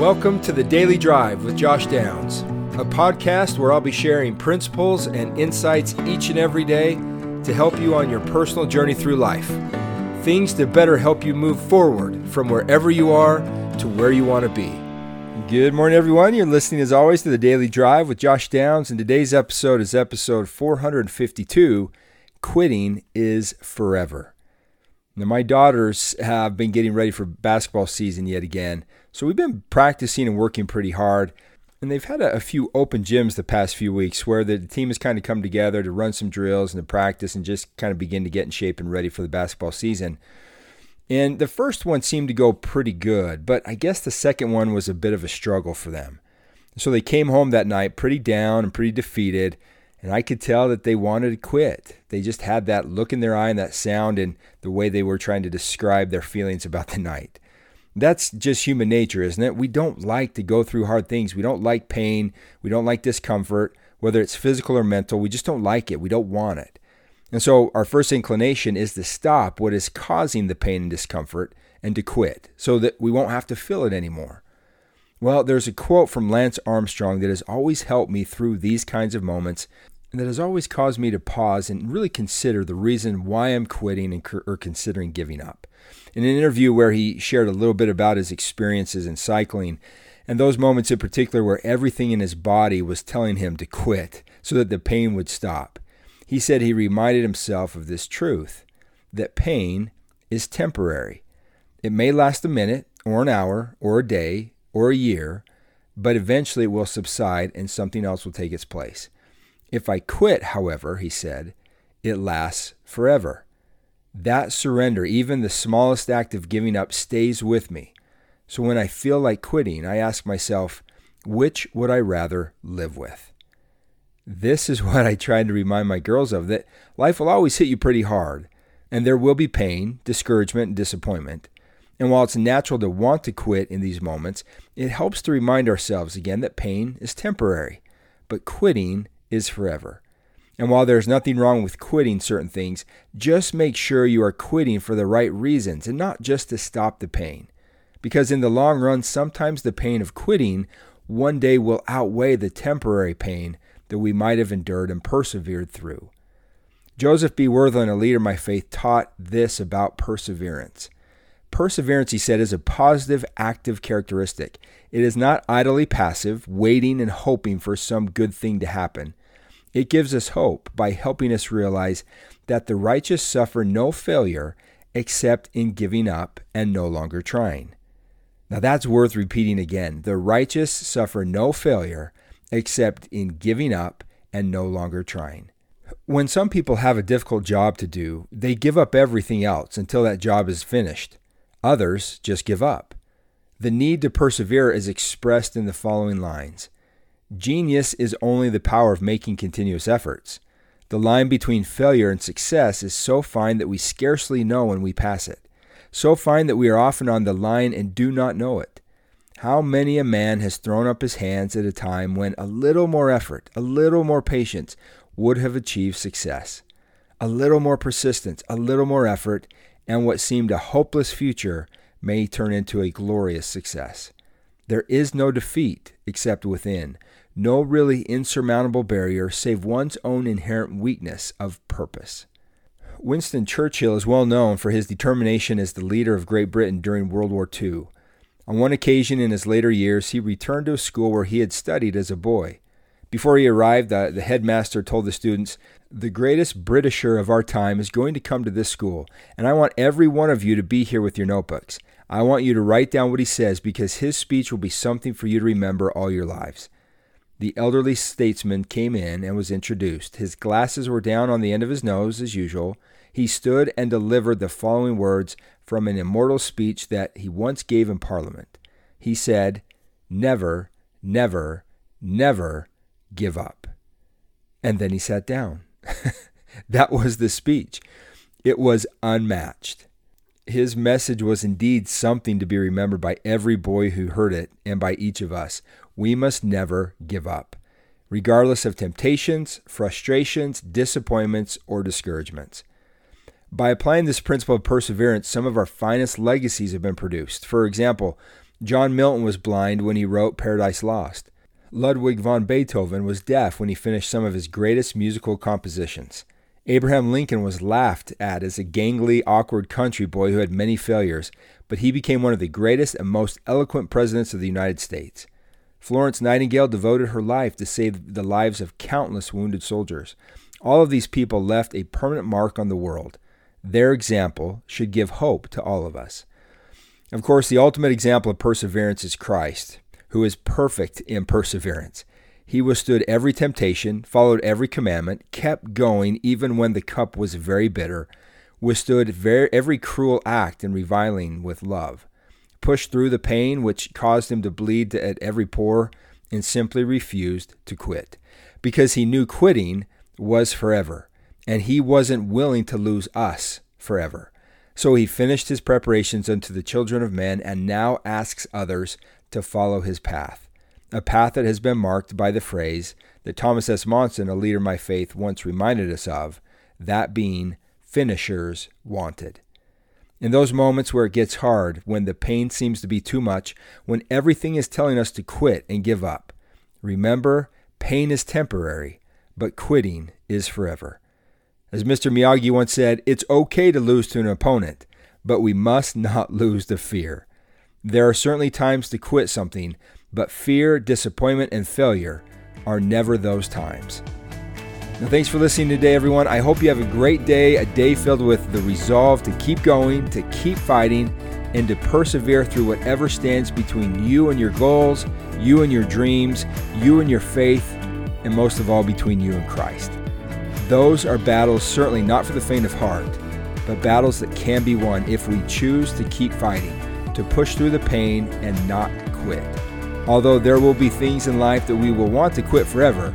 Welcome to the Daily Drive with Josh Downs, a podcast where I'll be sharing principles and insights each and every day to help you on your personal journey through life. Things to better help you move forward from wherever you are to where you want to be. Good morning, everyone. You're listening, as always, to the Daily Drive with Josh Downs, and today's episode is episode 452 Quitting is Forever. Now, my daughters have been getting ready for basketball season yet again. So we've been practicing and working pretty hard. And they've had a, a, few open gyms the past few weeks where the team has kind of come together to run some drills and to practice and just kind of begin to get in shape and ready for the basketball season. And the first one seemed to go pretty good, but I guess the second one was a bit of a struggle for them. So they came home that night pretty down and pretty defeated, and I could tell that they wanted to quit. They just had that look in their eye and that sound and the way they were trying to describe their feelings about the night. That's just human nature, isn't it? We don't like to go through hard things. We don't like pain. We don't like discomfort, whether it's physical or mental. We just don't like it. We don't want it. And so our first inclination is to stop what is causing the pain and discomfort and to quit so that we won't have to feel it anymore. Well, there's a quote from Lance Armstrong that has always helped me through these kinds of moments and that has always caused me to pause and really consider the reason why I'm quitting or considering giving up in an interview where he shared a little bit about his experiences in cycling and those moments in particular where everything in his body was telling him to quit so that the pain would stop. He said he reminded himself of this truth that pain is temporary. It may last a minute or an hour or a day or a year, but eventually it will subside and something else will take its place. If I quit, however, he said, it lasts forever. That surrender, even the smallest act of giving up, stays with me. So when I feel like quitting, I ask myself, which would I rather live with? This is what I try to remind my girls of that life will always hit you pretty hard, and there will be pain, discouragement, and disappointment. And while it's natural to want to quit in these moments, it helps to remind ourselves again that pain is temporary, but quitting is forever. And while there's nothing wrong with quitting certain things, just make sure you are quitting for the right reasons and not just to stop the pain. Because in the long run, sometimes the pain of quitting one day will outweigh the temporary pain that we might have endured and persevered through. Joseph B. Wirthlin, a leader of my faith, taught this about perseverance. Perseverance, he said, is a positive, active characteristic. It is not idly passive, waiting and hoping for some good thing to happen. It gives us hope by helping us realize that the righteous suffer no failure except in giving up and no longer trying. Now that's worth repeating again. The righteous suffer no failure except in giving up and no longer trying. When some people have a difficult job to do, they give up everything else until that job is finished. Others just give up. The need to persevere is expressed in the following lines Genius is only the power of making continuous efforts. The line between failure and success is so fine that we scarcely know when we pass it, so fine that we are often on the line and do not know it. How many a man has thrown up his hands at a time when a little more effort, a little more patience would have achieved success? A little more persistence, a little more effort, and what seemed a hopeless future may turn into a glorious success. There is no defeat except within no really insurmountable barrier save one's own inherent weakness of purpose. Winston Churchill is well known for his determination as the leader of Great Britain during World War II. On one occasion in his later years, he returned to a school where he had studied as a boy. Before he arrived, the, the headmaster told the students, The greatest Britisher of our time is going to come to this school, and I want every one of you to be here with your notebooks. I want you to write down what he says because his speech will be something for you to remember all your lives. The elderly statesman came in and was introduced. His glasses were down on the end of his nose, as usual. He stood and delivered the following words from an immortal speech that he once gave in Parliament. He said, Never, never, never give up. And then he sat down. that was the speech. It was unmatched. His message was indeed something to be remembered by every boy who heard it and by each of us we must never give up, regardless of temptations, frustrations, disappointments, or discouragements. By applying this principle of perseverance, some of our finest legacies have been produced. For example, John Milton was blind when he wrote Paradise Lost. Ludwig van Beethoven was deaf when he finished some of his greatest musical compositions. Abraham Lincoln was laughed at as a gangly, awkward country boy who had many failures, but he became one of the greatest and most eloquent presidents of the United States. Florence Nightingale devoted her life to save the lives of countless wounded soldiers. All of these people left a permanent mark on the world. Their example should give hope to all of us. Of course, the ultimate example of perseverance is Christ, who is perfect in perseverance. He withstood every temptation, followed every commandment, kept going even when the cup was very bitter, withstood very, every cruel act and reviling with love, pushed through the pain which caused him to bleed at every pore, and simply refused to quit because he knew quitting was forever, and he wasn't willing to lose us forever. So he finished his preparations unto the children of men and now asks others to follow his path. A path that has been marked by the phrase that Thomas S. Monson, a leader my faith, once reminded us of that being finishers wanted. In those moments where it gets hard, when the pain seems to be too much, when everything is telling us to quit and give up, remember pain is temporary, but quitting is forever. As Mr. Miyagi once said, it's okay to lose to an opponent, but we must not lose the fear. There are certainly times to quit something, but fear, disappointment, and failure are never those times. Now, thanks for listening today, everyone. I hope you have a great day, a day filled with the resolve to keep going, to keep fighting, and to persevere through whatever stands between you and your goals, you and your dreams, you and your faith, and most of all, between you and Christ. Those are battles certainly not for the faint of heart, but battles that can be won if we choose to keep fighting, to push through the pain and not quit. Although there will be things in life that we will want to quit forever,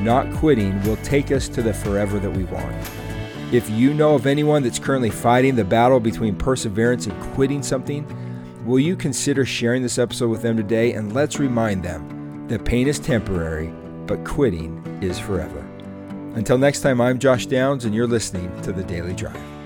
not quitting will take us to the forever that we want. If you know of anyone that's currently fighting the battle between perseverance and quitting something, will you consider sharing this episode with them today? And let's remind them that pain is temporary, but quitting is forever. Until next time, I'm Josh Downs, and you're listening to The Daily Drive.